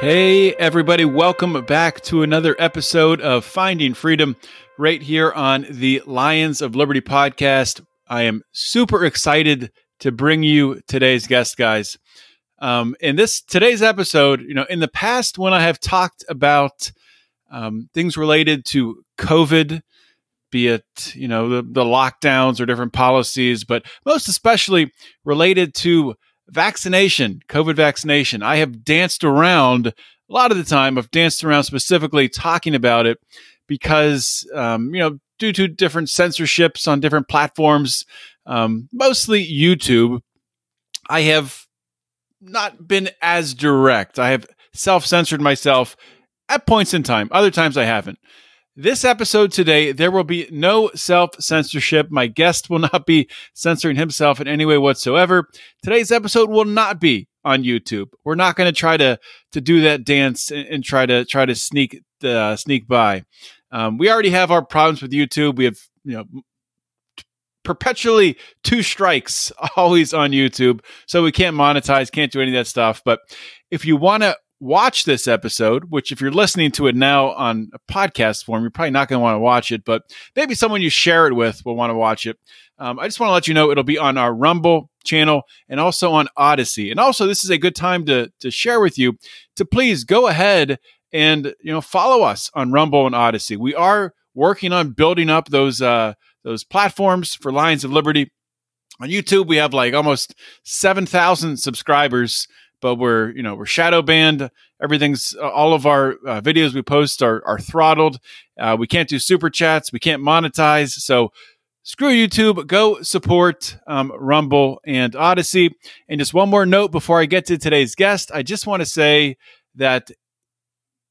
Hey, everybody, welcome back to another episode of Finding Freedom right here on the Lions of Liberty podcast. I am super excited to bring you today's guest, guys. Um, in this today's episode, you know, in the past when I have talked about um, things related to COVID, be it you know the, the lockdowns or different policies, but most especially related to vaccination, COVID vaccination. I have danced around a lot of the time. I've danced around specifically talking about it because, um, you know, due to different censorships on different platforms, um, mostly YouTube, I have not been as direct. I have self censored myself at points in time. Other times I haven't. This episode today, there will be no self censorship. My guest will not be censoring himself in any way whatsoever. Today's episode will not be on YouTube. We're not going to try to to do that dance and, and, try to try to sneak uh, sneak by. Um, we already have our problems with YouTube. We have you know perpetually two strikes always on YouTube, so we can't monetize, can't do any of that stuff. But if you want to watch this episode, which if you're listening to it now on a podcast form, you're probably not going to want to watch it, but maybe someone you share it with will want to watch it. Um, I just want to let you know it'll be on our Rumble channel and also on Odysee. And also, this is a good time to to share with you to please go ahead and you know follow us on Rumble and Odysee. We are working on building up those uh, those platforms for Lions of Liberty. On YouTube, we have like almost seven thousand subscribers but we're you know we're shadow banned. Everything's all of our uh, videos we post are, are throttled. Uh, we can't do super chats. We can't monetize. So screw youtube. Go support um, rumble and Odysee. and just one more note before i get to today's guest. I just want to say that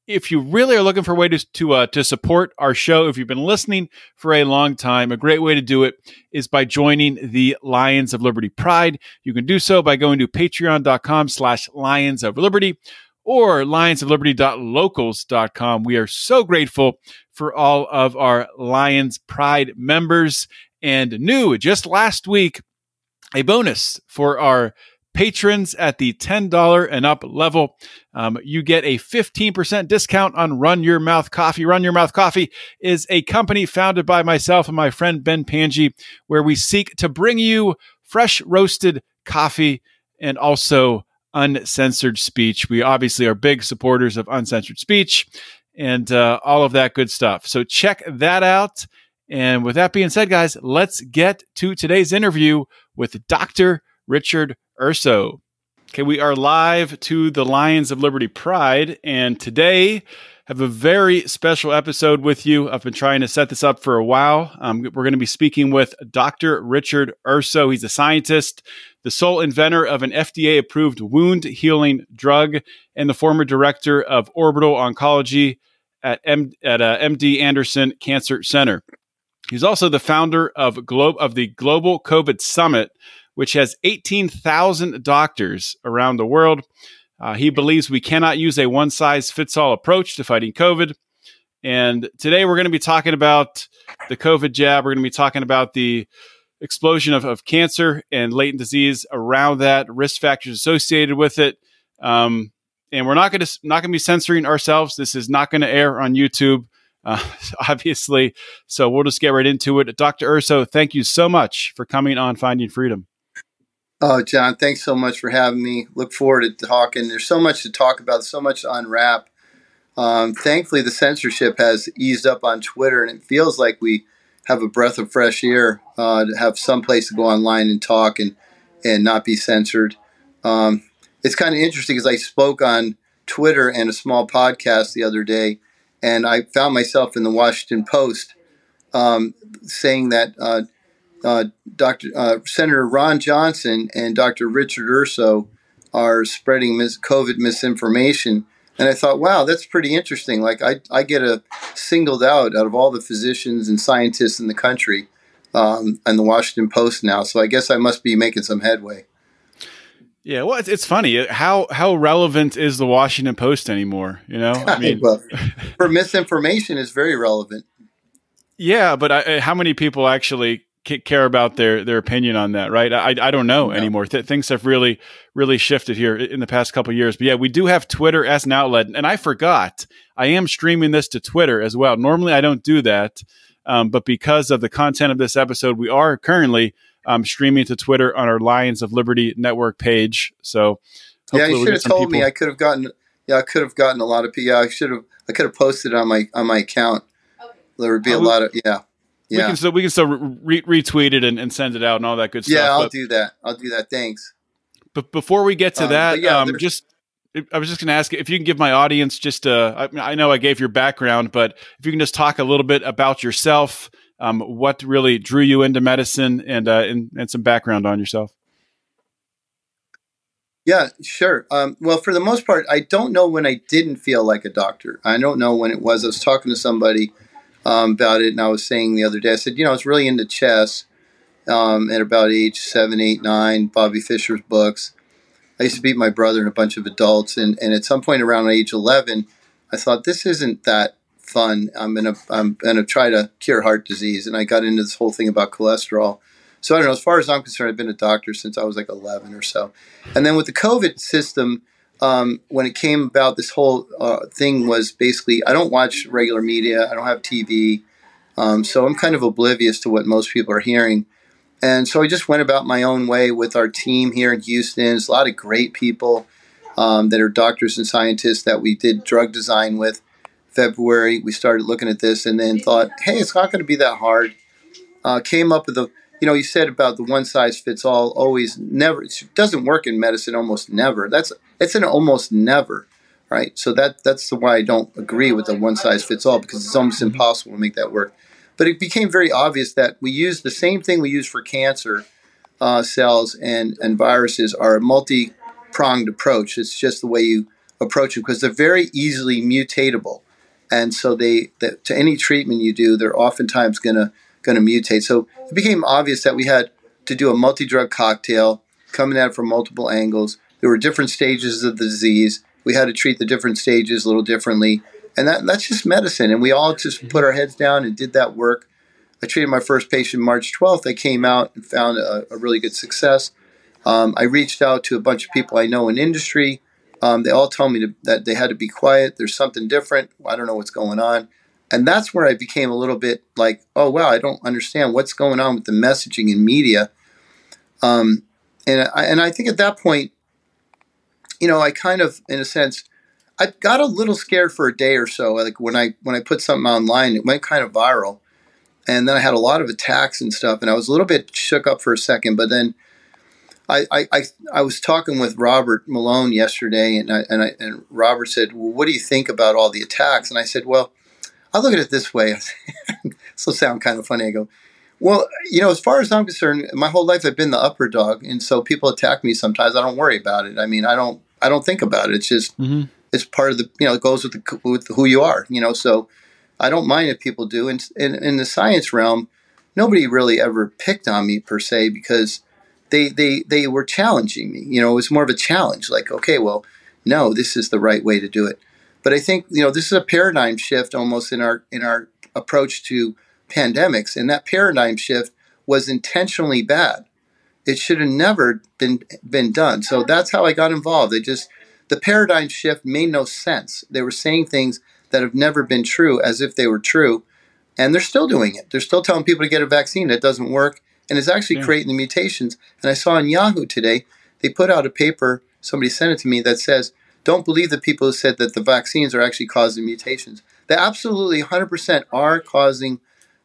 if you really are looking for a way to to, uh, to support our show, if you've been listening for a long time, a great way to do it is by joining the Lions of Liberty Pride. You can do so by going to patreon.com slash Lions of Liberty or lionsofliberty.locals.com. We are so grateful for all of our Lions Pride members and new just last week, a bonus for our patrons at the $10 and up level. Um, you get a 15% discount on Run Your Mouth Coffee. Run Your Mouth Coffee is a company founded by myself and my friend Ben Pangi, where we seek to bring you fresh roasted coffee and also uncensored speech. We obviously are big supporters of uncensored speech and uh, all of that good stuff. So check that out. And with that being said, guys, let's get to today's interview with Dr. Richard Urso. Okay, we are live to the Lions of Liberty Pride, and today have a very special episode with you. I've been trying to set this up for a while. Um, we're going to be speaking with Dr. Richard Urso. He's a scientist, the sole inventor of an FDA approved wound healing drug, and the former director of orbital oncology at, M- at uh, MD Anderson Cancer Center. He's also the founder of, Glo- of the Global COVID Summit, which has 18,000 doctors around the world. Uh, he believes we cannot use a one size fits all approach to fighting COVID. And today we're going to be talking about the COVID jab. We're going to be talking about the explosion of, of cancer and latent disease around that, risk factors associated with it. Um, and we're not going to not going to be censoring ourselves. This is not going to air on YouTube, uh, obviously. So we'll just get right into it. Dr. Urso, thank you so much for coming on Finding Freedom. Oh, John, thanks so much for having me. Look forward to talking. There's so much to talk about, so much to unwrap. Um, thankfully, the censorship has eased up on Twitter, and it feels like we have a breath of fresh air uh, to have some place to go online and talk and and not be censored. Um, it's kind of interesting because I spoke on Twitter and a small podcast the other day, and I found myself in the Washington Post um, saying that uh, uh, Dr. Uh, Senator Ron Johnson and Dr. Richard Urso are spreading mis- COVID misinformation. And I thought, wow, that's pretty interesting. Like I, I get a singled out out of all the physicians and scientists in the country um, and the Washington Post now. So I guess I must be making some headway. Yeah, well, it's, it's funny how how relevant is the Washington Post anymore? You know, I mean, well, for misinformation is very relevant. Yeah, but I, how many people actually care about their their opinion on that, right? I I don't know no. anymore. Th- things have really really shifted here in the past couple years. But yeah, we do have Twitter as an outlet, and I forgot I am streaming this to Twitter as well. Normally, I don't do that, um, but because of the content of this episode, we are currently um, streaming to Twitter on our Lions of Liberty Network page. So yeah, you should have told people. me. I could have gotten. Yeah, I could have gotten a lot of. Yeah, I should have. I could have posted on my on my account. Okay. There would be a lot of yeah. Yeah. We can still we can still re- retweet it and, and, send it out and all that good stuff. Yeah, I'll but, do that. I'll do that. Thanks. But before we get to um, that, yeah, um, just I was just going to ask if you can give my audience just uh, I, I, know I gave your background, but if you can just talk a little bit about yourself, um, what really drew you into medicine, and, uh, and, and some background on yourself. Yeah, sure. Um, well, for the most part, I don't know when I didn't feel like a doctor. I don't know when it was. I was talking to somebody um, about it, and I was saying the other day, I said, you know, I was really into chess um, at about age seven, eight, nine. Bobby Fischer's books. I used to beat my brother and a bunch of adults, and, and at some point around age eleven, I thought this isn't that fun. I'm gonna I'm gonna try to cure heart disease, and I got into this whole thing about cholesterol. So I don't know. As far as I'm concerned, I've been a doctor since I was like 11 or so. And then with the COVID system, um, when it came about, this whole uh, thing was basically I don't watch regular media. I don't have TV, um, so I'm kind of oblivious to what most people are hearing. And so I just went about my own way with our team here in Houston. There's a lot of great people um, that are doctors and scientists that we did drug design with. February, we started looking at this and then thought, hey, it's not going to be that hard. Uh, came up with the, you know, you said about the one size fits all. Always, never. It doesn't work in medicine. Almost never. That's it's an almost never, right? So that that's why I don't agree with the one size fits all because it's almost mm-hmm. impossible to make that work. But it became very obvious that we use the same thing we use for cancer uh, cells and and viruses are a multi pronged approach. It's just the way you approach it because they're very easily mutatable and so they, to any treatment you do, they're oftentimes gonna gonna mutate. So it became obvious that we had to do a multi-drug cocktail coming at it from multiple angles. There were different stages of the disease. We had to treat the different stages a little differently, and that, that's just medicine. And we all just put our heads down and did that work. I treated my first patient March 12th. I came out and found a, a really good success. Um, I reached out to a bunch of people I know in industry um, they all told me to, that they had to be quiet. There's something different. I don't know what's going on. And that's where I became a little bit like, oh, wow, I don't understand what's going on with the messaging in media. Um, and, I, and I think at that point, you know, I kind of, in a sense, I got a little scared for a day or so. Like when I when I put something online, it went kind of viral, and then I had a lot of attacks and stuff, and I was a little bit shook up for a second. But then I, I, I was talking with Robert Malone yesterday, and I, and, I, and Robert said, "Well, what do you think about all the attacks?" And I said, "Well, I look at it this way. will sound kind of funny. I go, well, you know, as far as I'm concerned, my whole life I've been the upper dog, and so people attack me sometimes. I don't worry about it. I mean, I don't, I don't think about it. It's just, mm-hmm. it's part of the, you know, it goes with the, with who you are. You know, so I don't mind if people do. And in, in the science realm, nobody really ever picked on me per se because they they they were challenging me. You know, it was more of a challenge. Like, okay, well, no, this is the right way to do it. But I think you know this is a paradigm shift almost in our in our approach to pandemics, and that paradigm shift was intentionally bad. It should have never been been done. So that's how I got involved. It just the paradigm shift made no sense. They were saying things that have never been true as if they were true, and they're still doing it. They're still telling people to get a vaccine that doesn't work and it's actually yeah. creating the mutations. And I saw on Yahoo today, they put out a paper, somebody sent it to me, that says, don't believe the people who said that the vaccines are actually causing mutations. They absolutely 100% are causing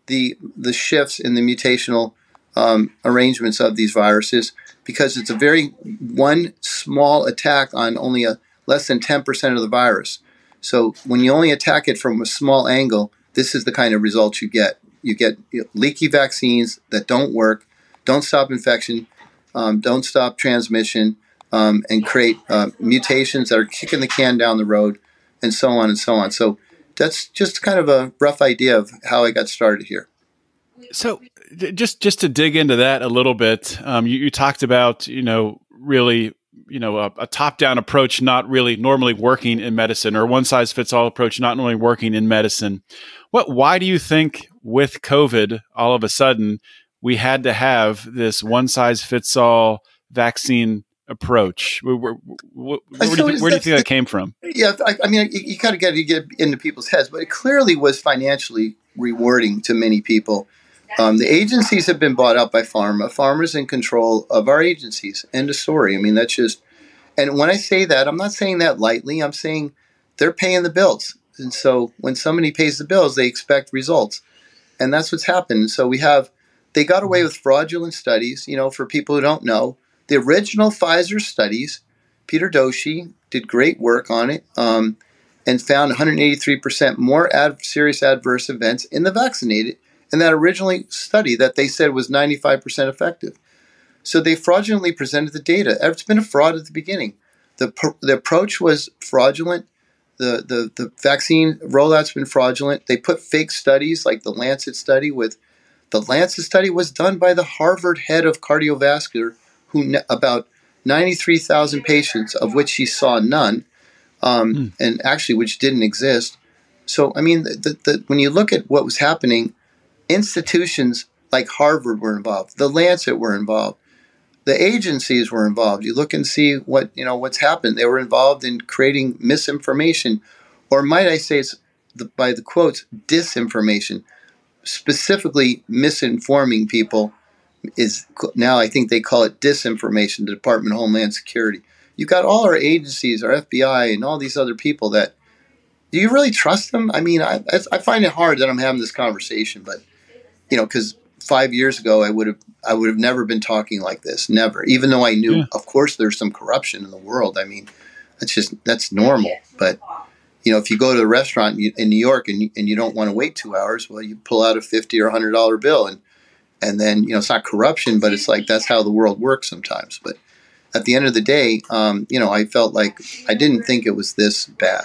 the, the shifts in the mutational um, arrangements of these viruses because it's a very one small attack on only a less than 10% of the virus. So when you only attack it from a small angle, this is the kind of results you get. You get leaky vaccines that don't work, don't stop infection, um, don't stop transmission, um, and create uh, mutations that are kicking the can down the road, and so on and so on. So that's just kind of a rough idea of how I got started here. So just just to dig into that a little bit, um, you, you, talked about you know really you know a, a top down approach not really normally working in medicine, or one size fits all approach not normally working in medicine. What? Why do you think with COVID all of a sudden we had to have this one size fits all vaccine approach? Where, where, where, where do, you, think, where do you think that came from? Yeah, I, I mean, you, you kind of got to get into people's heads, but it clearly was financially rewarding to many people um, the agencies have been bought out by pharma. Pharma's in control of our agencies. End of story. I mean, that's just. And when I say that, I'm not saying that lightly. I'm saying they're paying the bills. And so when somebody pays the bills, they expect results. And that's what's happened. So we have, they got away with fraudulent studies. You know, for people who don't know, the original Pfizer studies, Peter Doshi did great work on it um, and found 183% more ad- serious adverse events in the vaccinated in that originally study that they said was 95% effective. So they fraudulently presented the data. It's been a fraud at the beginning. The, the approach was fraudulent. The, the, the vaccine rollout's been fraudulent. They put fake studies like the Lancet study with the Lancet study was done by the Harvard head of cardiovascular who about 93,000 patients of which he saw none um, mm. and actually which didn't exist. So I mean the, the, when you look at what was happening institutions like Harvard were involved, the Lancet were involved, the agencies were involved. You look and see what you know what's happened. They were involved in creating misinformation, or might I say, it's the, by the quotes, disinformation, specifically misinforming people. Is now I think they call it disinformation. The Department of Homeland Security. You've got all our agencies, our FBI, and all these other people that. Do you really trust them? I mean, I, I find it hard that I'm having this conversation, but you know, because five years ago I would have I would have never been talking like this, never. Even though I knew, yeah. of course, there's some corruption in the world. I mean, that's just that's normal. But you know, if you go to a restaurant in New York and you, and you don't want to wait two hours, well, you pull out a fifty or hundred dollar bill, and and then you know it's not corruption, but it's like that's how the world works sometimes. But at the end of the day, um, you know, I felt like I didn't think it was this bad.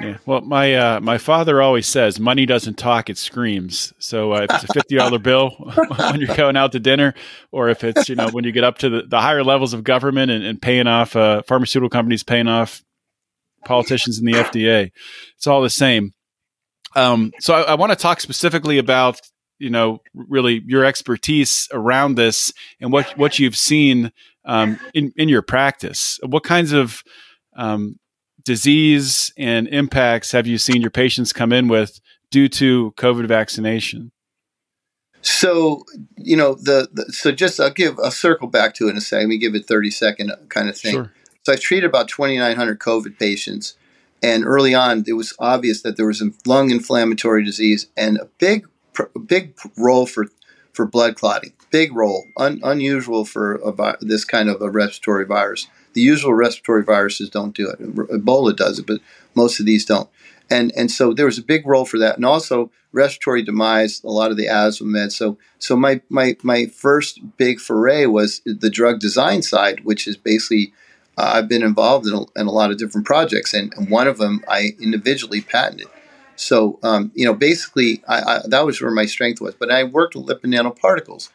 Yeah. Well, my uh, my father always says money doesn't talk; it screams. So uh, if it's a fifty dollar bill when you're going out to dinner, or if it's you know when you get up to the, the higher levels of government and, and paying off uh, pharmaceutical companies paying off politicians in the FDA, it's all the same. Um, so I, I want to talk specifically about you know really your expertise around this and what what you've seen um, in in your practice. What kinds of um, disease and impacts have you seen your patients come in with due to COVID vaccination? So, you know, the, the, so just I'll give a circle back to it in a second. Let me give it 30 second kind of thing. Sure. So I treated about 2,900 COVID patients. And early on, it was obvious that there was a lung inflammatory disease and a big, big role for, for blood clotting. Big role, un, unusual for a, this kind of a respiratory virus. The usual respiratory viruses don't do it. Ebola does it, but most of these don't. And and so there was a big role for that, and also respiratory demise, a lot of the asthma meds. So so my my my first big foray was the drug design side, which is basically uh, I've been involved in a, in a, lot of different projects, and, and, one of them I individually patented. So um, you know, basically, I, I, that was where my strength was. But I worked with lipid nanoparticles.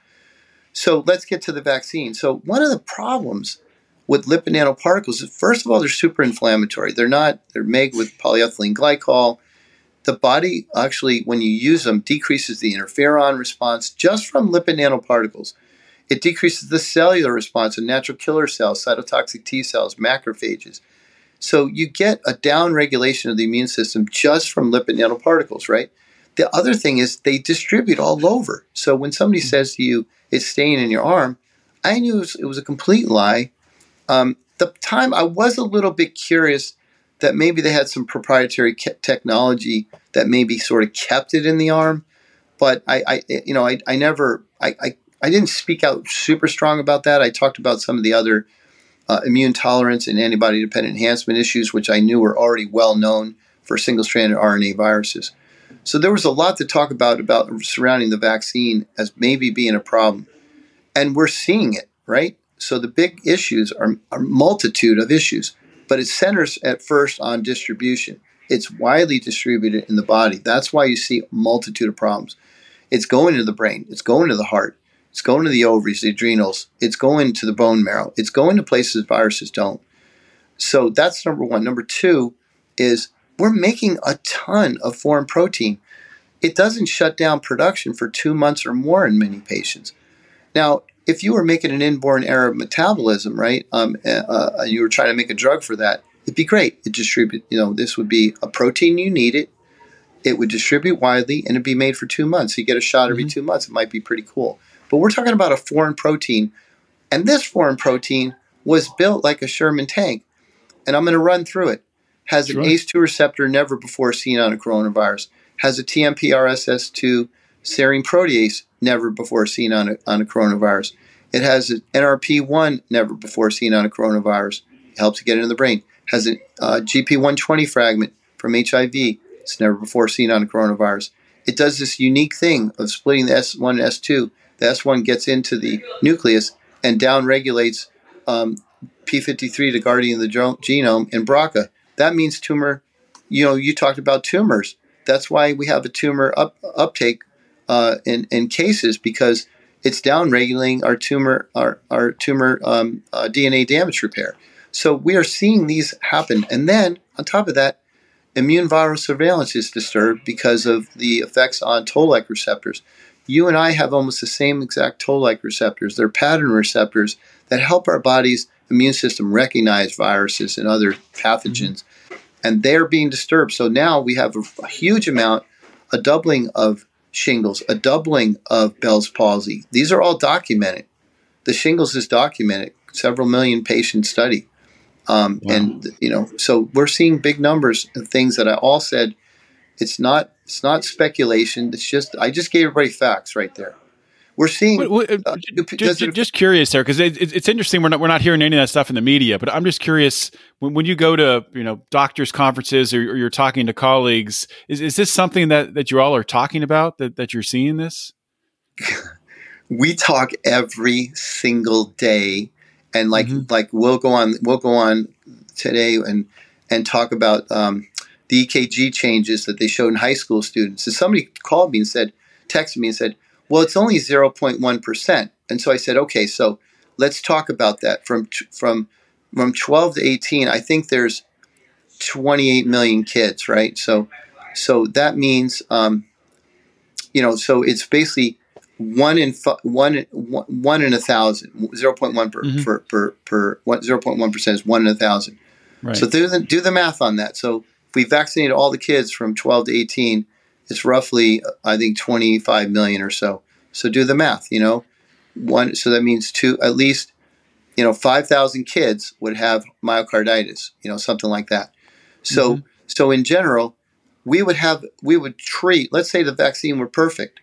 So let's get to the vaccine. So one of the problems with lipid nanoparticles, first of all, they're super inflammatory. They're not, they're made with polyethylene glycol. The body actually, when you use them, decreases the interferon response just from lipid nanoparticles. It decreases the cellular response of natural killer cells, cytotoxic T cells, macrophages. So you get a downregulation of the immune system just from lipid nanoparticles, right? the other thing is they distribute all over. So when somebody says to you, it's staying in your arm, I knew it was, it was a complete lie. Um, the time I was a little bit curious that maybe they had some proprietary ke- technology that maybe sort of kept it in the arm, but I, I you know, I, I never, I, I, I didn't speak out super strong about that. I talked about some of the other uh, immune tolerance and antibody dependent enhancement issues, which I knew were already well known for single stranded RNA viruses. So there was a lot to talk about about surrounding the vaccine as maybe being a problem, and we're seeing it right. So the big issues are a multitude of issues, but it centers at first on distribution. It's widely distributed in the body. That's why you see a multitude of problems. It's going to the brain. It's going to the heart. It's going to the ovaries, the adrenals. It's going to the bone marrow. It's going to places viruses don't. So that's number one. Number two is we're making a ton of foreign protein. It doesn't shut down production for two months or more in many patients. Now, if you were making an inborn error of metabolism, right, um, uh, uh, you were trying to make a drug for that, it'd be great. It distribute, you know, this would be a protein you needed. It would distribute widely and it'd be made for two months. You get a shot every mm-hmm. two months. It might be pretty cool. But we're talking about a foreign protein, and this foreign protein was built like a Sherman tank. And I'm going to run through it has an ACE2 receptor never before seen on a coronavirus, has a TMP-RSS2 serine protease never before seen on a, on a coronavirus. It has an NRP1 never before seen on a coronavirus. It helps to get into the brain. Has a uh, GP120 fragment from HIV. It's never before seen on a coronavirus. It does this unique thing of splitting the S1 and S2. The S1 gets into the nucleus and downregulates um, P53 to guardian of the genome in BRCA that means tumor. You know, you talked about tumors. That's why we have a tumor up, uptake uh, in in cases because it's downregulating our tumor our our tumor um, uh, DNA damage repair. So we are seeing these happen, and then on top of that, immune viral surveillance is disturbed because of the effects on toll-like receptors. You and I have almost the same exact toll-like receptors. They're pattern receptors that help our body's immune system recognize viruses and other pathogens, and they're being disturbed. So now we have a, a huge amount, a doubling of shingles, a doubling of Bell's palsy. These are all documented. The shingles is documented, several million patient study. Um, wow. And you know, so we're seeing big numbers of things that I all said. It's not. It's not speculation. It's just. I just gave everybody facts right there we're seeing. uh, just, just, curious there, because it, it's interesting. We're not we're not hearing any of that stuff in the media, but I'm just curious when, when you go to you know doctors' conferences or, or, you're talking to colleagues. Is, is this something that that you all are talking about that that you're seeing this? we talk every single day, and like mm-hmm. like we'll go on we'll go on today and and talk about um, the EKG changes that they showed in high school students. And somebody called me and said, texted me and said well, it's only 0.1%. And so I said, okay, so let's talk about that. From, from, from 12 to 18, I think there's 28 million kids, right? So, so that means, um, you know, so it's basically one in one, one in a thousand, 0.1 per, mm-hmm. per, per, per, 0.1% is one in a thousand. Right. So do the, do the math on that. So if we vaccinated all the kids from 12 to 18, it's roughly I think 25 million or so. So do the math, you know, one. So that means two, at least, you know, 5,000 kids would have myocarditis, you know, something like that. So, mm-hmm. so in general, we would have, we would treat. Let's say the vaccine were perfect.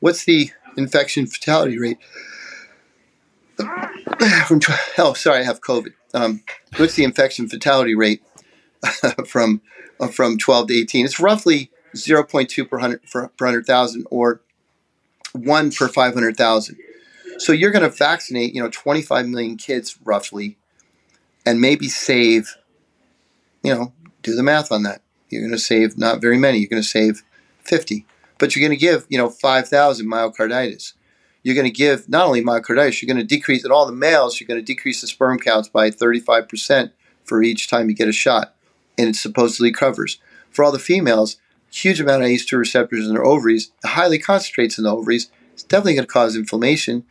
What's the infection fatality rate? from oh, sorry, I have COVID. Um, what's the infection fatality rate from uh, from 12 to 18? It's roughly 0.2 per, hundred, per 100,000 or 1 per 500,000. So you're going to vaccinate, you know, 25 million kids roughly and maybe save, you know, do the math on that. You're going to save not very many. You're going to save 50. But you're going to give, you know, 5,000 myocarditis. You're going to give not only myocarditis, you're going to decrease in all the males, you're going to decrease the sperm counts by 35% for each time you get a shot. And it supposedly covers. For all the females, huge amount of ACE2 receptors in their ovaries, it highly concentrates in the ovaries. It's definitely going to cause inflammation.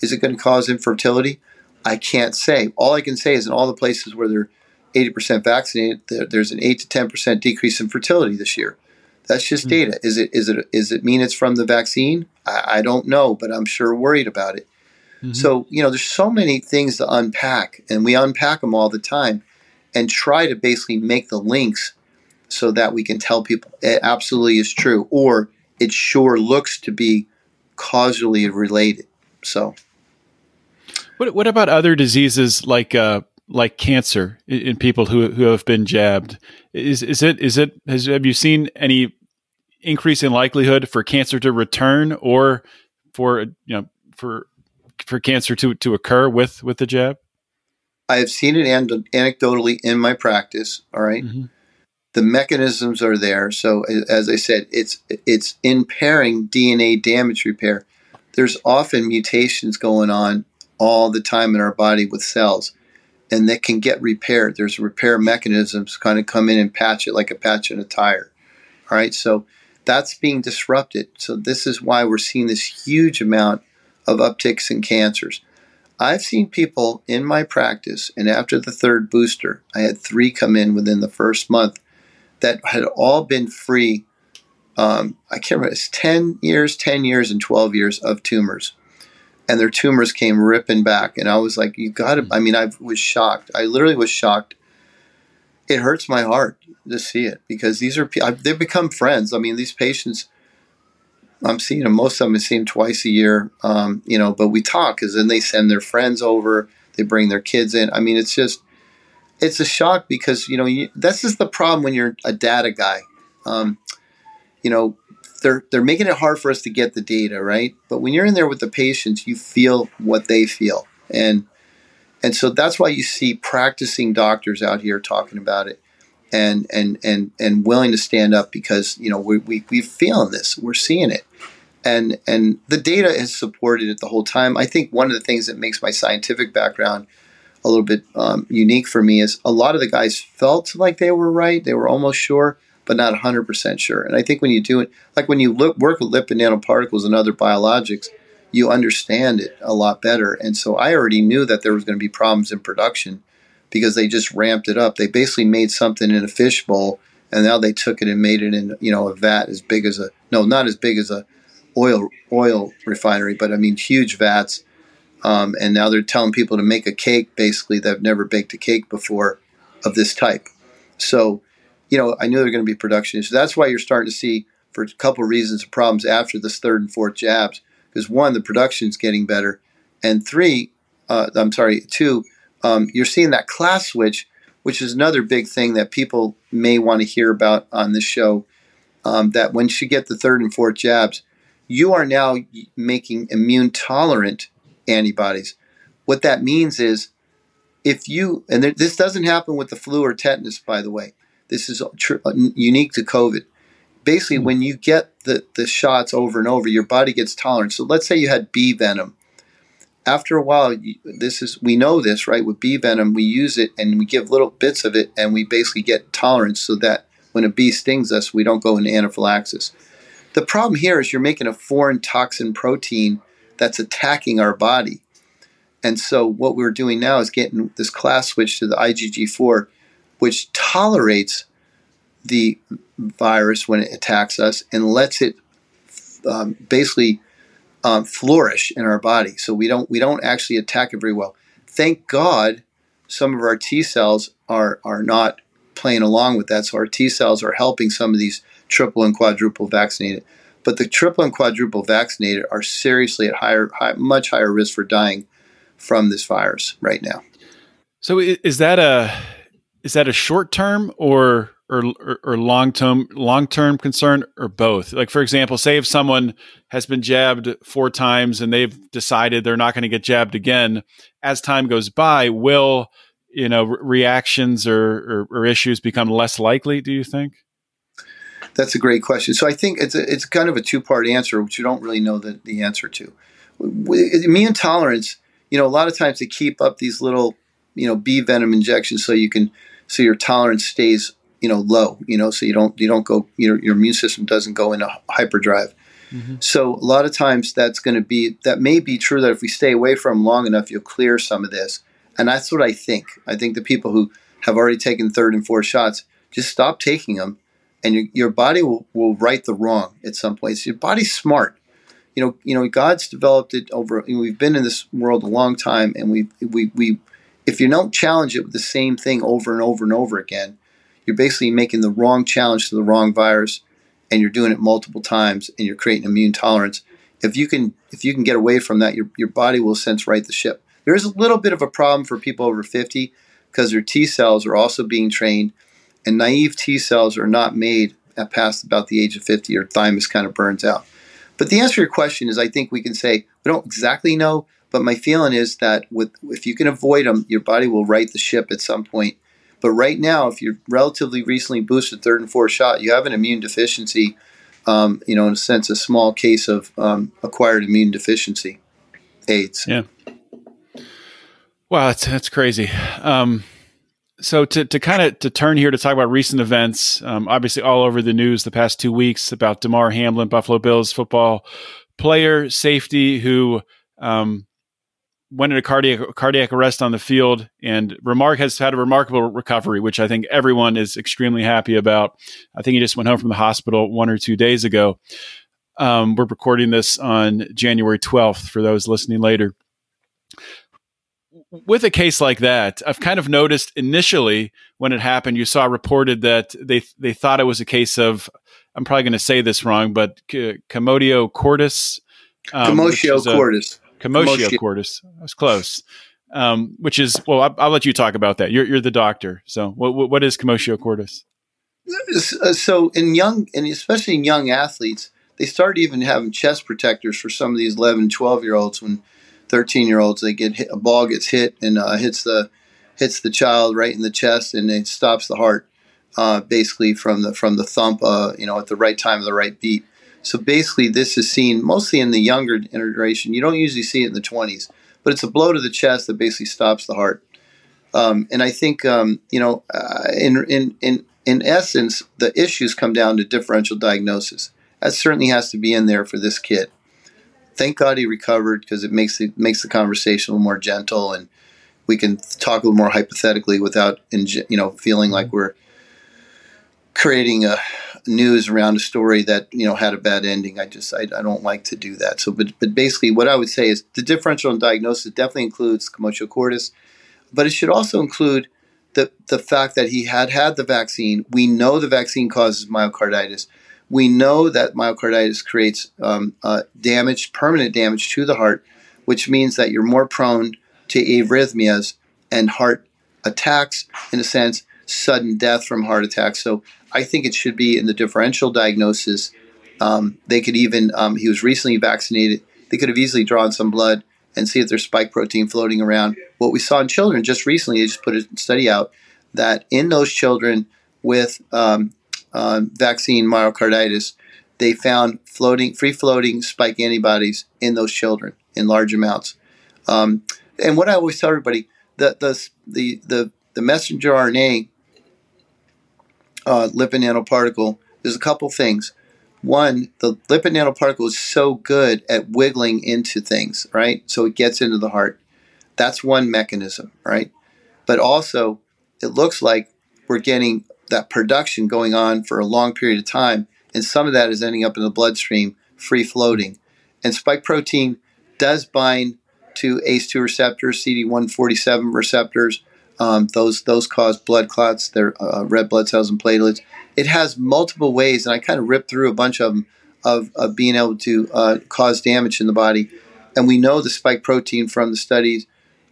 Is it going to cause infertility? I can't say. All I can say is in all the places where they're 80% vaccinated, there's an 8 to 10% decrease in fertility this year. That's just mm-hmm. data. Is it is it is it mean it's from the vaccine? I, I don't know, but I'm sure worried about it. Mm-hmm. So you know, there's so many things to unpack, and we unpack them all the time, and try to basically make the links so that we can tell people it absolutely is true, or it sure looks to be causally related. So, what what about other diseases like uh, like cancer in, in people who who have been jabbed? Is is it is it has have you seen any increase in likelihood for cancer to return or for you know for for cancer to to occur with with the jab? I have seen it anecdotally in my practice. All right? mm-hmm. The mechanisms are there. So as I said, it's it's impairing DNA damage repair. There's often mutations going on all the time in our body with cells and that can get repaired. There's repair mechanisms kind of come in and patch it like a patch in a tire. All right, so that's being disrupted. So this is why we're seeing this huge amount of upticks in cancers. I've seen people in my practice, and after the third booster, I had three come in within the first month that had all been free. Um, I can't remember, it's 10 years, 10 years, and 12 years of tumors and their tumors came ripping back. And I was like, you got to, I mean, I was shocked. I literally was shocked. It hurts my heart to see it because these are, they've become friends. I mean, these patients, I'm seeing them, most of them I see them twice a year, um, you know, but we talk because then they send their friends over, they bring their kids in. I mean, it's just, it's a shock because, you know, you, this is the problem when you're a data guy. Um, you know, they're they're making it hard for us to get the data, right? But when you're in there with the patients, you feel what they feel, and and so that's why you see practicing doctors out here talking about it, and and and and willing to stand up because you know we we we're feeling this, we're seeing it, and and the data has supported it the whole time. I think one of the things that makes my scientific background a little bit um, unique for me is a lot of the guys felt like they were right, they were almost sure but not 100% sure. And I think when you do it, like when you look, work with lipid nanoparticles and other biologics, you understand it a lot better. And so I already knew that there was going to be problems in production because they just ramped it up. They basically made something in a fishbowl and now they took it and made it in, you know, a vat as big as a, no, not as big as a oil, oil refinery, but I mean, huge vats. Um, and now they're telling people to make a cake basically that have never baked a cake before of this type. So you know, I knew there were going to be production issues. That's why you're starting to see, for a couple of reasons, problems after this third and fourth jabs. Because one, the production's getting better, and three, uh, I'm sorry, two, um, you're seeing that class switch, which is another big thing that people may want to hear about on this show. Um, that once you get the third and fourth jabs, you are now making immune tolerant antibodies. What that means is if you, and this doesn't happen with the flu or tetanus, by the way, this is tr- uh, unique to COVID. Basically, mm-hmm. when you get the, the shots over and over, your body gets tolerant. So let's say you had bee venom. After a while, this is we know this right with bee venom. We use it and we give little bits of it, and we basically get tolerance so that when a bee stings us, we don't go into anaphylaxis. The problem here is you're making a foreign toxin protein that's attacking our body. And so what we're doing now is getting this class switch to the IgG4 which tolerates the virus when it attacks us and lets it um, basically um, flourish in our body. So we don't we don't actually attack it very well. Thank God, some of our T cells are are not playing along with that. So our T cells are helping some of these triple and quadruple vaccinated. But the triple and quadruple vaccinated are seriously at higher, high, much higher risk for dying from this virus right now. So is that a is that a short term or or or long term long term concern or both? Like for example, say if someone has been jabbed four times and they've decided they're not going to get jabbed again, as time goes by, will you know re- reactions or, or, or issues become less likely? Do you think? That's a great question. So I think it's a, it's kind of a two part answer, which you don't really know the, the answer to. Immune tolerance, you know, a lot of times they keep up these little, you know, bee venom injections so you can so your tolerance stays you know low you know so you don't you don't go your your immune system doesn't go into hyperdrive mm-hmm. so a lot of times that's going to be that may be true that if we stay away from long enough you'll clear some of this and that's what i think i think the people who have already taken third and fourth shots just stop taking them and your, your body will, will right the wrong at some point. your body's smart. You know, you know, God's developed it over. You know, we've been in this world a long time, and we we we if you don't challenge it with the same thing over and over and over again, you're basically making the wrong challenge to the wrong virus, and you're doing it multiple times, and you're creating immune tolerance. If you can if you can get away from that, your your body will sense right the ship. There is a little bit of a problem for people over 50 because their T cells are also being trained, and naive T cells are not made past about the age of 50 or thymus kind of burns out. But the answer to your question is I think we can say we don't exactly know, but my feeling is that with if you can avoid them, your body will right the ship at some point. But right now, if you're relatively recently boosted third and fourth shot, you have an immune deficiency. Um, you know, in a sense, a small case of um, acquired immune deficiency, AIDS. Yeah. Wow, that's that's crazy. Um, so to, to kind of to turn here to talk about recent events, um, obviously all over the news the past two weeks about Damar Hamlin, Buffalo Bills football player, safety who um, went into cardiac cardiac arrest on the field, and Remark has had a remarkable recovery, which I think everyone is extremely happy about. I think he just went home from the hospital one or two days ago. Um, we're recording this on January 12th for those listening later. With a case like that, I've kind of noticed initially when it happened, you saw reported that they they thought it was a case of I'm probably going to say this wrong, but c- commotio cordis. Um, commotio cordis. Commotio cordis. I was close. Um, which is well, I'll, I'll, let you talk about that. You're, you're the doctor, so what, what is commotio cordis? Uh, so in young and especially in young athletes, they start even having chest protectors for some of these 11, 12 year olds. When 13 year olds, they get hit, a ball gets hit and uh, hits the hits the child right in the chest and it stops the heart, uh, basically from the from the thump, uh, you know, at the right time of the right beat. So basically, this is seen mostly in the younger generation. You don't usually see it in the 20s, but it's a blow to the chest that basically stops the heart. Um, and I think um, you know, uh, in in in in essence, the issues come down to differential diagnosis. That certainly has to be in there for this kid. Thank God he recovered because it makes it makes the conversation a little more gentle and we can talk a little more hypothetically without you know feeling like we're creating a news around a story that you know had a bad ending. I just I, I don't like to do that. So, but but basically, what I would say is the differential diagnosis definitely includes commotio cordis, but it should also include the the fact that he had had the vaccine. We know the vaccine causes myocarditis. We know that myocarditis creates um, uh, damage, permanent damage to the heart, which means that you're more prone to arrhythmias and heart attacks, in a sense, sudden death from heart attacks. So I think it should be in the differential diagnosis. Um, they could even, um, he was recently vaccinated. They could have easily drawn some blood and see if there's spike protein floating around. What we saw in children just recently, they just put a study out that in those children with um, uh, vaccine myocarditis, they found floating, free floating spike antibodies in those children in large amounts. Um, and what I always tell everybody, the the the the, the messenger RNA uh, lipid nanoparticle, there's a couple things. One, the lipid nanoparticle is so good at wiggling into things, right? So it gets into the heart. That's one mechanism, right? But also, it looks like we're getting that production going on for a long period of time, and some of that is ending up in the bloodstream free floating. And spike protein does bind to ACE2 receptors, CD147 receptors, um, those those cause blood clots, they're uh, red blood cells and platelets. It has multiple ways, and I kind of ripped through a bunch of them of, of being able to uh, cause damage in the body. And we know the spike protein from the studies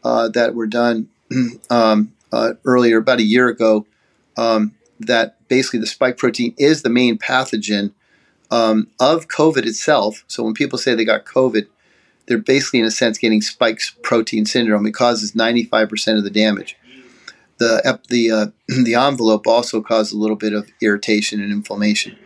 uh, that were done um, uh, earlier, about a year ago, um, that basically the spike protein is the main pathogen um, of COVID itself. So when people say they got COVID, they're basically, in a sense, getting spike protein syndrome. It causes 95% of the damage the the uh, the envelope also causes a little bit of irritation and inflammation,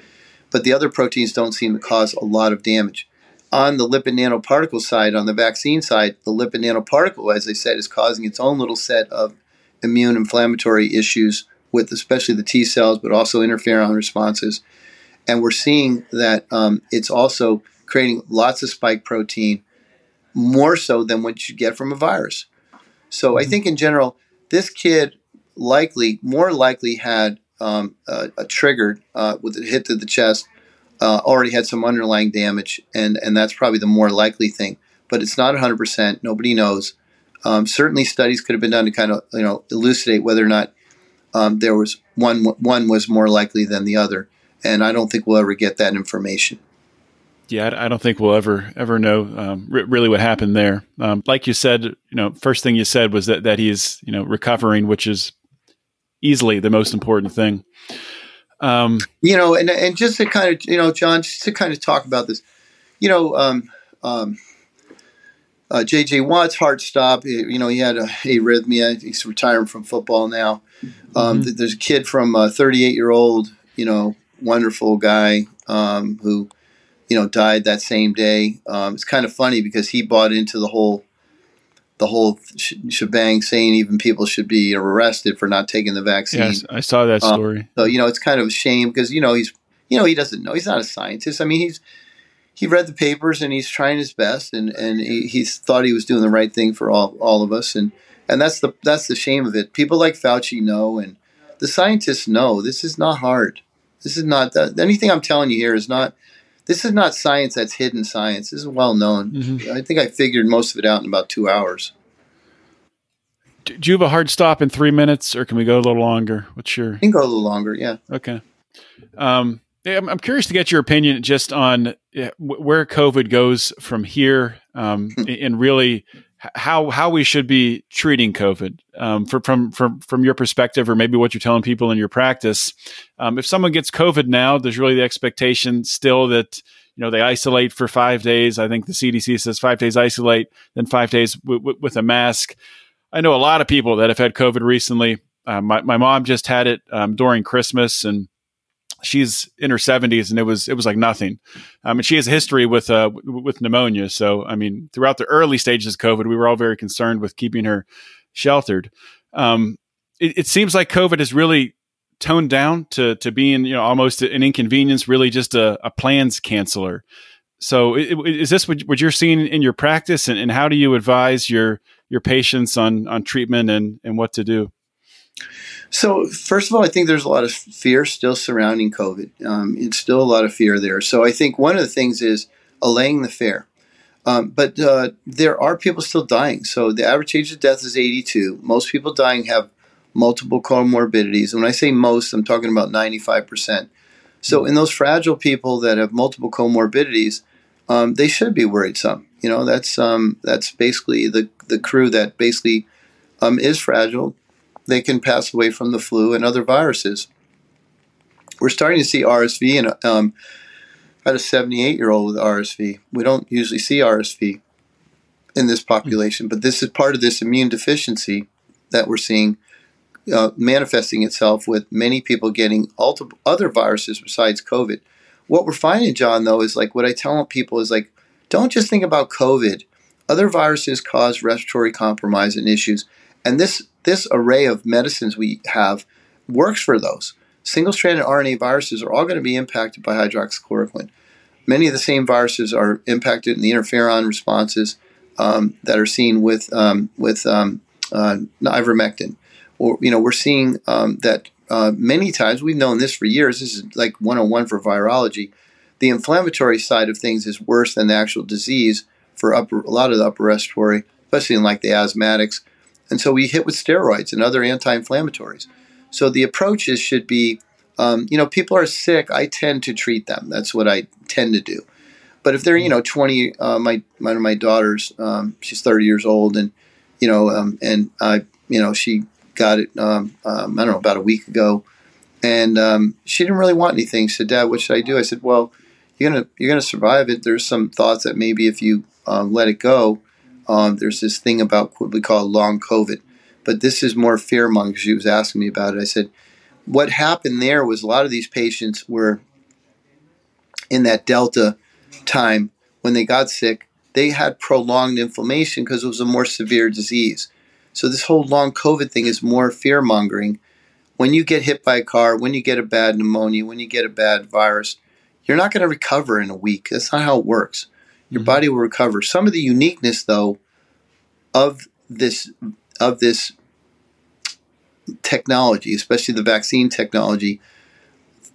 but the other proteins don't seem to cause a lot of damage. On the lipid nanoparticle side, on the vaccine side, the lipid nanoparticle, as I said, is causing its own little set of immune inflammatory issues with especially the T cells, but also interferon responses. And we're seeing that um, it's also creating lots of spike protein, more so than what you get from a virus. So I mm-hmm. think in general, this kid likely, more likely had um, uh, triggered uh, with a hit to the chest uh, already had some underlying damage, and and that's probably the more likely thing. But it's not 100. percent Nobody knows. Um, certainly, studies could have been done to kind of you know elucidate whether or not um, there was one one was more likely than the other, and I don't think we'll ever get that information. Yeah, I don't think we'll ever ever know um, r- really what happened there. Um, like you said, you know, first thing you said was that that he's you know recovering, which is easily the most important thing. Um, you know, and and just to kind of you know, John, just to kind of talk about this, you know, um, um, uh, J.J. Watt's heart stop. You know, he had a arrhythmia. He's retiring from football now. Um, mm-hmm. There's a kid from a 38 year old, you know, wonderful guy um, who, you know, died that same day. Um, it's kind of funny because he bought into the whole the whole shebang saying even people should be arrested for not taking the vaccine. Yes, I saw that um, story. So you know, it's kind of a shame because you know he's you know he doesn't know he's not a scientist. I mean, he's he read the papers and he's trying his best and and he, he thought he was doing the right thing for all all of us and and that's the that's the shame of it. People like Fauci know and the scientists know this is not hard. This is not that anything I'm telling you here is not this is not science that's hidden science. This is well known. Mm-hmm. I think I figured most of it out in about two hours. Do you have a hard stop in three minutes, or can we go a little longer? What's your? can go a little longer. Yeah. Okay. Um, I'm, I'm curious to get your opinion just on where COVID goes from here, um, hmm. and really how how we should be treating COVID um, for, from from from your perspective, or maybe what you're telling people in your practice. Um, if someone gets COVID now, there's really the expectation still that you know they isolate for five days. I think the CDC says five days isolate, then five days w- w- with a mask. I know a lot of people that have had COVID recently. Uh, my my mom just had it um, during Christmas, and she's in her 70s and it was it was like nothing. Um, and she has a history with uh, with pneumonia. So i mean throughout the early stages of covid we were all very concerned with keeping her sheltered. Um, it, it, seems like covid has really toned down to to being you know almost an inconvenience really just a, a plans canceller so is this what, what you're seeing in your practice? And, and how do you advise your your patients on on treatment and and what to do so, first of all, I think there's a lot of fear still surrounding COVID. Um, it's still a lot of fear there. So, I think one of the things is allaying the fear. Um, but uh, there are people still dying. So, the average age of death is 82. Most people dying have multiple comorbidities. And when I say most, I'm talking about 95%. So, in those fragile people that have multiple comorbidities, um, they should be worried some. You know, that's um, that's basically the the crew that basically um, is fragile they can pass away from the flu and other viruses. We're starting to see RSV, and um, I had a 78 year old with RSV. We don't usually see RSV in this population, but this is part of this immune deficiency that we're seeing uh, manifesting itself with many people getting other viruses besides COVID. What we're finding, John, though, is like what I tell people is like, don't just think about COVID. Other viruses cause respiratory compromise and issues. And this this array of medicines we have works for those. Single-stranded RNA viruses are all going to be impacted by hydroxychloroquine. Many of the same viruses are impacted in the interferon responses um, that are seen with um, with um, uh, ivermectin. Or you know, we're seeing um, that uh, many times. We've known this for years. This is like 101 for virology. The inflammatory side of things is worse than the actual disease for upper, a lot of the upper respiratory, especially in like the asthmatics and so we hit with steroids and other anti inflammatories. So the approaches should be um, you know, people are sick, I tend to treat them. That's what I tend to do. But if they're, you know, 20, uh, my, one of my daughters, um, she's 30 years old and, you know, um, and I, you know, she got it, um, um, I don't know, about a week ago. And um, she didn't really want anything. She said, Dad, what should I do? I said, well, you're going to, you're going to survive it. There's some thoughts that maybe if you let it go, um, there's this thing about what we call long COVID, but this is more fear mongering. She was asking me about it. I said, what happened there was a lot of these patients were in that Delta time when they got sick, they had prolonged inflammation because it was a more severe disease. So this whole long COVID thing is more fear mongering. When you get hit by a car, when you get a bad pneumonia, when you get a bad virus, you're not going to recover in a week. That's not how it works your mm-hmm. body will recover. Some of the uniqueness, though, of this of this technology, especially the vaccine technology,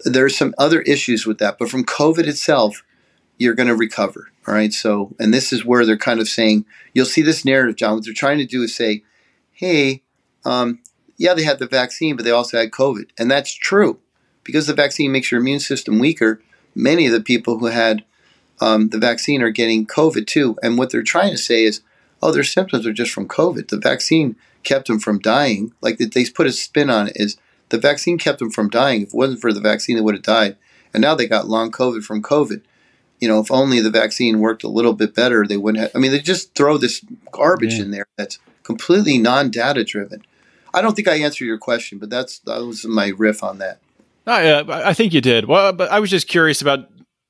there's some other issues with that. But from COVID itself, you're going to recover. All right. So, and this is where they're kind of saying, you'll see this narrative, John. What they're trying to do is say, hey, um, yeah, they had the vaccine, but they also had COVID. And that's true because the vaccine makes your immune system weaker. Many of the people who had um, the vaccine are getting COVID too. And what they're trying to say is, oh, their symptoms are just from COVID. The vaccine kept them from dying. Like they put a spin on it is the vaccine kept them from dying. If it wasn't for the vaccine, they would have died. And now they got long COVID from COVID. You know, if only the vaccine worked a little bit better, they wouldn't have. I mean, they just throw this garbage yeah. in there that's completely non-data driven. I don't think I answered your question, but that's that was my riff on that. I, uh, I think you did. Well, but I was just curious about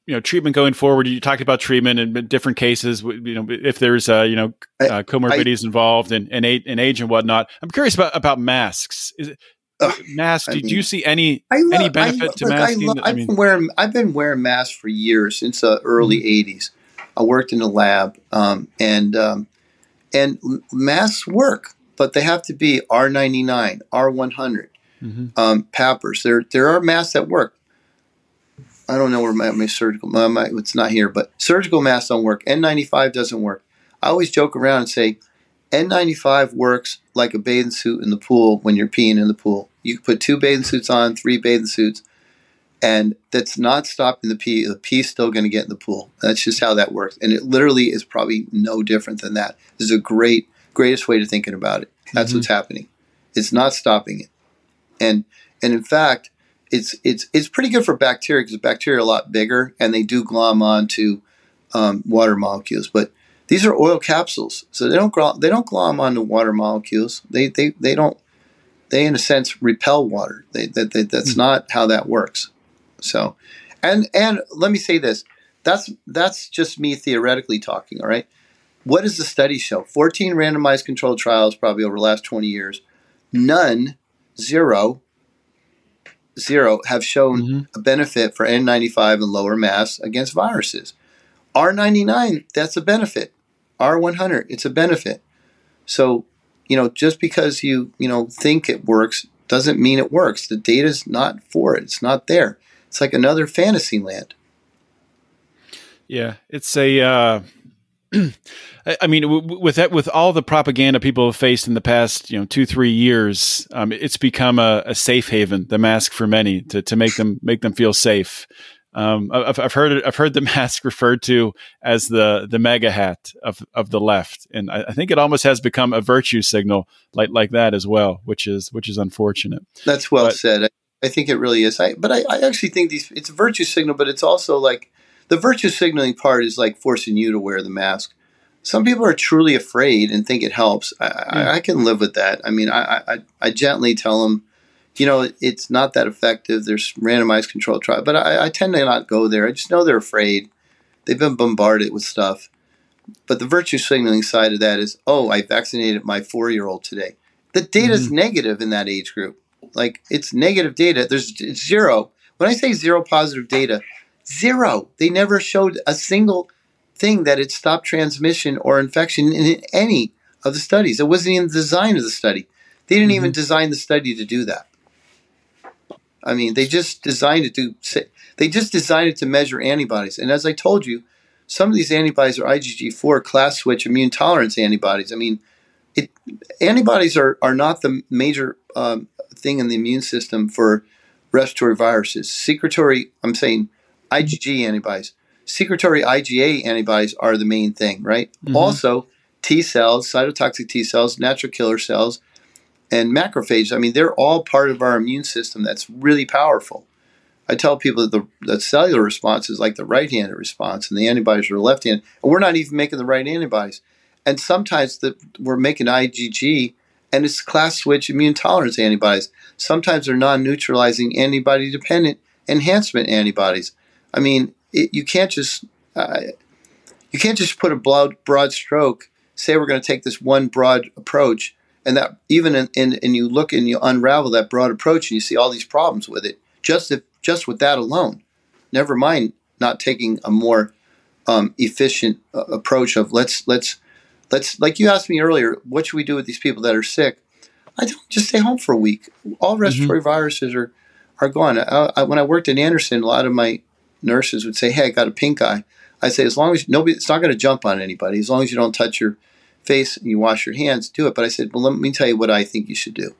you know treatment going forward. You talked about treatment in different cases. You know, if there's uh, you know uh, comorbidities I, involved and and age, and age and whatnot. I'm curious about about masks. Is it, uh, masks? Do, do, you see any love, any benefit to masking? Love, I been wearing I've been wearing masks for years since the early mm-hmm. '80s. I worked in a lab, um, and um, and masks work, but they have to be R99, R100, mm-hmm. um, PAPRs. There there are masks that work. I don't know where my, my surgical, my, my, it's not here, but surgical masks don't work. N95 doesn't work. I always joke around and say N95 works like a bathing suit in the pool when you're peeing in the pool. You can put two bathing suits on, three bathing suits, and that's not stopping the pee. The pee's still going to get in the pool. That's just how that works. And it literally is probably no different than that. This is a great, greatest way to thinking about it. That's mm-hmm. what's happening. It's not stopping it. And and in fact, it's it's it's pretty good for bacteria because bacteria are a lot bigger and they do glom onto um, water molecules. But these are oil capsules, so they don't glom, they don't glom onto water molecules. They they they don't they in a sense repel water. They, that, they, that's mm-hmm. not how that works. So, and and let me say this. That's that's just me theoretically talking. All right. What does the study show? 14 randomized controlled trials, probably over the last 20 years. None, zero, zero have shown mm-hmm. a benefit for N95 and lower mass against viruses. R99, that's a benefit. R100, it's a benefit. So, you know, just because you, you know, think it works doesn't mean it works. The data's not for it. It's not there. It's like another fantasy land. Yeah, it's a uh I mean, with that, with all the propaganda people have faced in the past, you know, two three years, um, it's become a, a, safe haven, the mask for many, to, to make them make them feel safe. Um, I've, I've, heard I've heard the mask referred to as the the MAGA hat of, of the left, and I, I, think it almost has become a virtue signal like like that as well, which is which is unfortunate. That's well but, said. I, I, think it really is. I, but I, I actually think these it's a virtue signal, but it's also like the virtue signaling part is like forcing you to wear the mask. Some people are truly afraid and think it helps. I, I, hmm. I can live with that. I mean, I, I, I, gently tell them, you know, it's not that effective. There's randomized control trial, but I, I tend to not go there. I just know they're afraid. They've been bombarded with stuff. But the virtue signaling side of that is, oh, I vaccinated my four year old today. The data is mm-hmm. negative in that age group. Like it's negative data. There's zero. When I say zero positive data, Zero. They never showed a single thing that it stopped transmission or infection in any of the studies. It wasn't even the design of the study. They didn't mm-hmm. even design the study to do that. I mean, they just designed it to they just designed it to measure antibodies. And as I told you, some of these antibodies are IgG4 class switch immune tolerance antibodies. I mean, it, antibodies are, are not the major um, thing in the immune system for respiratory viruses. Secretory, I'm saying IgG antibodies. Secretory IgA antibodies are the main thing, right? Mm-hmm. Also, T cells, cytotoxic T cells, natural killer cells, and macrophages. I mean, they're all part of our immune system that's really powerful. I tell people that the, the cellular response is like the right handed response, and the antibodies are left handed. And we're not even making the right antibodies. And sometimes the, we're making IgG, and it's class switch immune tolerance antibodies. Sometimes they're non neutralizing antibody dependent enhancement antibodies. I mean, it, you can't just uh, you can't just put a broad, broad stroke. Say we're going to take this one broad approach, and that even in, in and you look and you unravel that broad approach, and you see all these problems with it. Just if just with that alone, never mind not taking a more um, efficient uh, approach of let's let's let's like you asked me earlier, what should we do with these people that are sick? I don't just stay home for a week. All Mm-hmm. respiratory viruses are are gone. I, I, when I worked in Anderson, a lot of my nurses would say, "Hey, I got a pink eye." I say, as long as nobody, it's not going to jump on anybody. As long as you don't touch your face and you wash your hands, do it. But I said, well, let me tell you what I think you should do.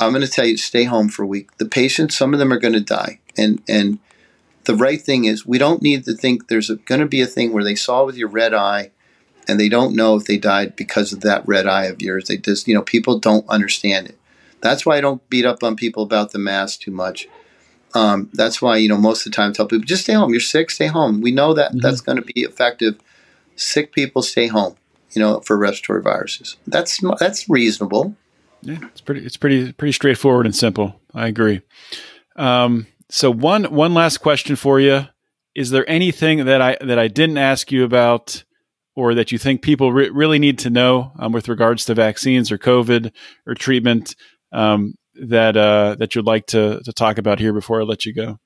I'm going to tell you to stay home for a week. The patients, some of them are going to die, and and the right thing is we don't need to think there's going to be a thing where they saw with your red eye, and they don't know if they died because of that red eye of yours. They just you know people don't understand it. That's why I don't beat up on people about the mask too much. Um, that's why you know most of the time I tell people just stay home. You're sick, stay home. We know that Mhm. that's going to be effective. Sick people stay home. You know for respiratory viruses. That's that's reasonable. Yeah, it's pretty. It's pretty pretty straightforward and simple. I agree. Um, so one one last question for you: Is there anything that I that I didn't ask you about, or that you think people re- really need to know um, with regards to vaccines or COVID or treatment um, that uh, that you'd like to to talk about here before I let you go?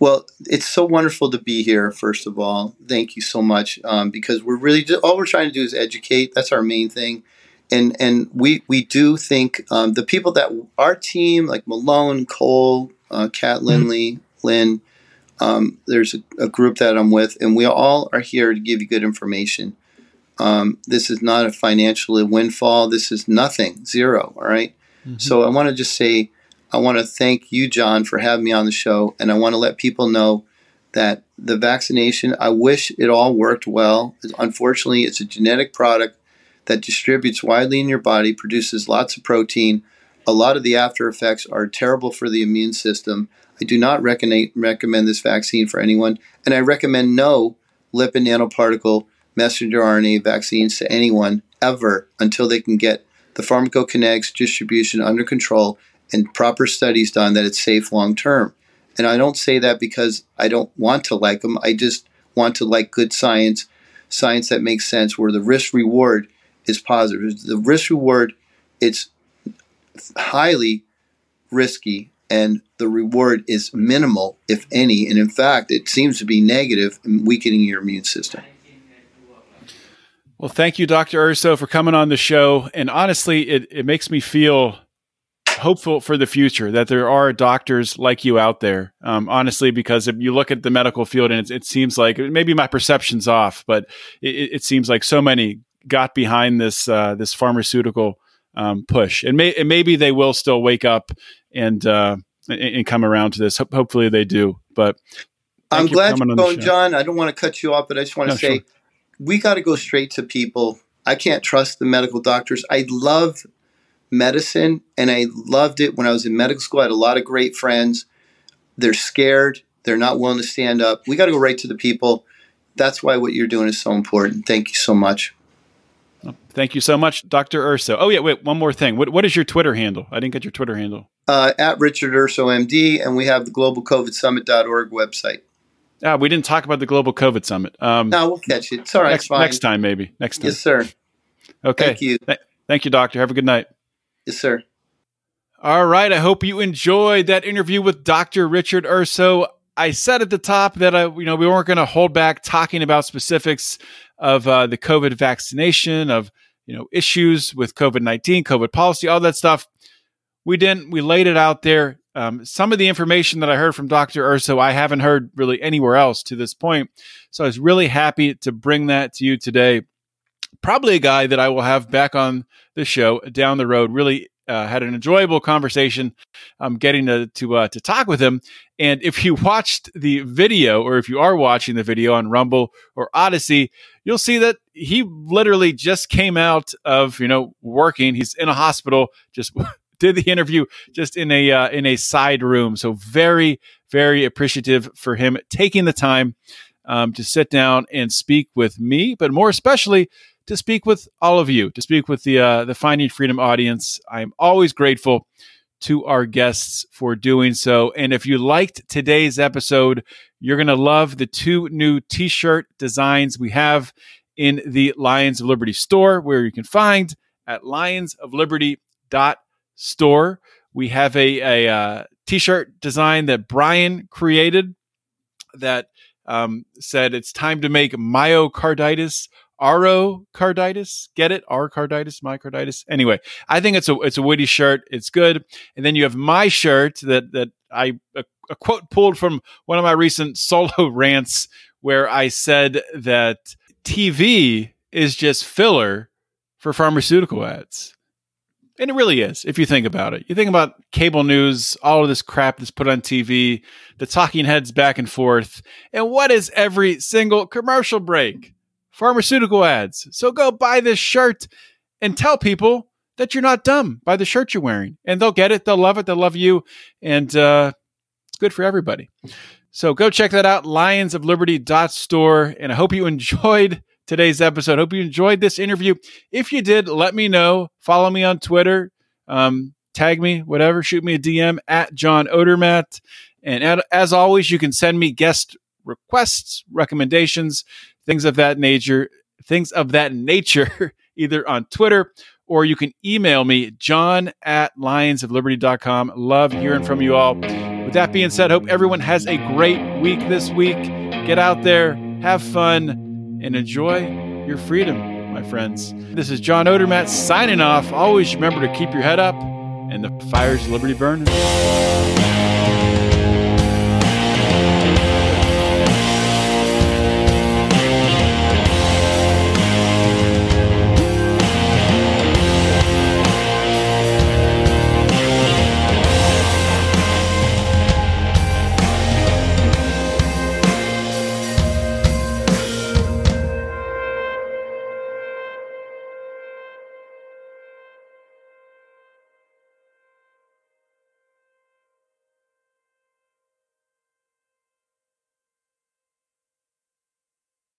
Well, it's so wonderful to be here. First of all, thank you so much um, because we're really just, all we're trying to do is educate. That's our main thing, and and we we do think um, the people that our team like Malone, Cole, uh, Kat Lindley, Lynn. Um, there's a, a group that I'm with, and we all are here to give you good information. Um, this is not a financial windfall. This is nothing, zero. All right? So I want to just say, I want to thank you, John, for having me on the show, and I want to let people know that the vaccination. I wish it all worked well. Unfortunately, it's a genetic product that distributes widely in your body, produces lots of protein. A lot of the after effects are terrible for the immune system. I do not recommend recommend this vaccine for anyone, and I recommend no lipid nanoparticle messenger RNA vaccines to anyone ever until they can get the pharmacokinetics distribution under control and proper studies done that it's safe long term. And I don't say that because I don't want to like them. I just want to like good science, science that makes sense, where the risk reward is positive. The risk reward, it's highly risky, and the reward is minimal, if any. And in fact, it seems to be negative in weakening your immune system. Well, thank you, Dr. Urso, for coming on the show. And honestly, it, it makes me feel hopeful for the future that there are doctors like you out there. Um, honestly, because if you look at the medical field and it, it seems like maybe my perception's off, but it, it, seems like so many got behind this uh, this pharmaceutical um, push, and, may, and maybe they will still wake up and uh, and, and come around to this. Ho- hopefully, they do. But I'm glad you're going. John. I don't want to cut you off, but I just want to No, say sure. We got to go straight to people. I can't trust the medical doctors. I love medicine and I loved it when I was in medical school. I had a lot of great friends. They're scared, they're not willing to stand up. We got to go right to the people. That's why what you're doing is so important. Thank you so much. Thank you so much, Dr. Urso. Oh, yeah, wait, one more thing. What, what is your Twitter handle? I didn't get your Twitter handle. Uh, at Richard Urso MD, and we have the globalcovidsummit.org website. Ah, we didn't talk about the Global COVID Summit. Um, No, we'll catch it. It's all right. next, next time, maybe. Next time. Yes, sir. okay. Thank you. Th- thank you, Doctor. Have a good night. Yes, sir. All right. I hope you enjoyed that interview with Dr. Richard Urso. I said at the top that I, you know, we weren't going to hold back talking about specifics of uh, the COVID vaccination, of you know issues with COVID nineteen, COVID policy, all that stuff. We didn't. We laid it out there. Um, some of the information that I heard from Dr. Urso, I haven't heard really anywhere else to this point. So I was really happy to bring that to you today. Probably a guy that I will have back on the show down the road. Really uh, had an enjoyable conversation um, getting to to, uh, to talk with him. And if you watched the video, or if you are watching the video on Rumble or Odysee, you'll see that he literally just came out of you know working. He's in a hospital, just did the interview just in a uh, in a side room. So very very appreciative for him taking the time um, to sit down and speak with me, but more especially to speak with all of you, to speak with the uh, the Finding Freedom audience. I'm always grateful to our guests for doing so. And if you liked today's episode, you're going to love the two new T-shirt designs we have in the Lions of Liberty store, where you can find at lionsofliberty.store. We have a, a uh, T-shirt design that Brian created that um, said it's time to make myocarditis Arocarditis. Get it? Carditis, myocarditis. Anyway, I think it's a it's a witty shirt. It's good. And then you have my shirt that that I a, a quote pulled from one of my recent solo rants where I said that TV is just filler for pharmaceutical ads. And it really is, if you think about it. You think about cable news, all of this crap that's put on TV, the talking heads back and forth. And what is every single commercial break? Pharmaceutical ads. So go buy this shirt and tell people that you're not dumb by the shirt you're wearing. And they'll get it. They'll love it. They'll love you. And uh, it's good for everybody. So go check that out, lionsofliberty.store. And I hope you enjoyed today's episode. Hope you enjoyed this interview. If you did, let me know. Follow me on Twitter. Um, tag me, whatever. Shoot me a DM at John Odermatt. And at, as always, you can send me guest requests, recommendations, things of that nature, things of that nature, either on Twitter or you can email me, john at lionsofliberty.com. Love hearing from you all. With that being said, hope everyone has a great week this week. Get out there, have fun, and enjoy your freedom, my friends. This is John Odermatt signing off. Always remember to keep your head up and the fires of liberty burning.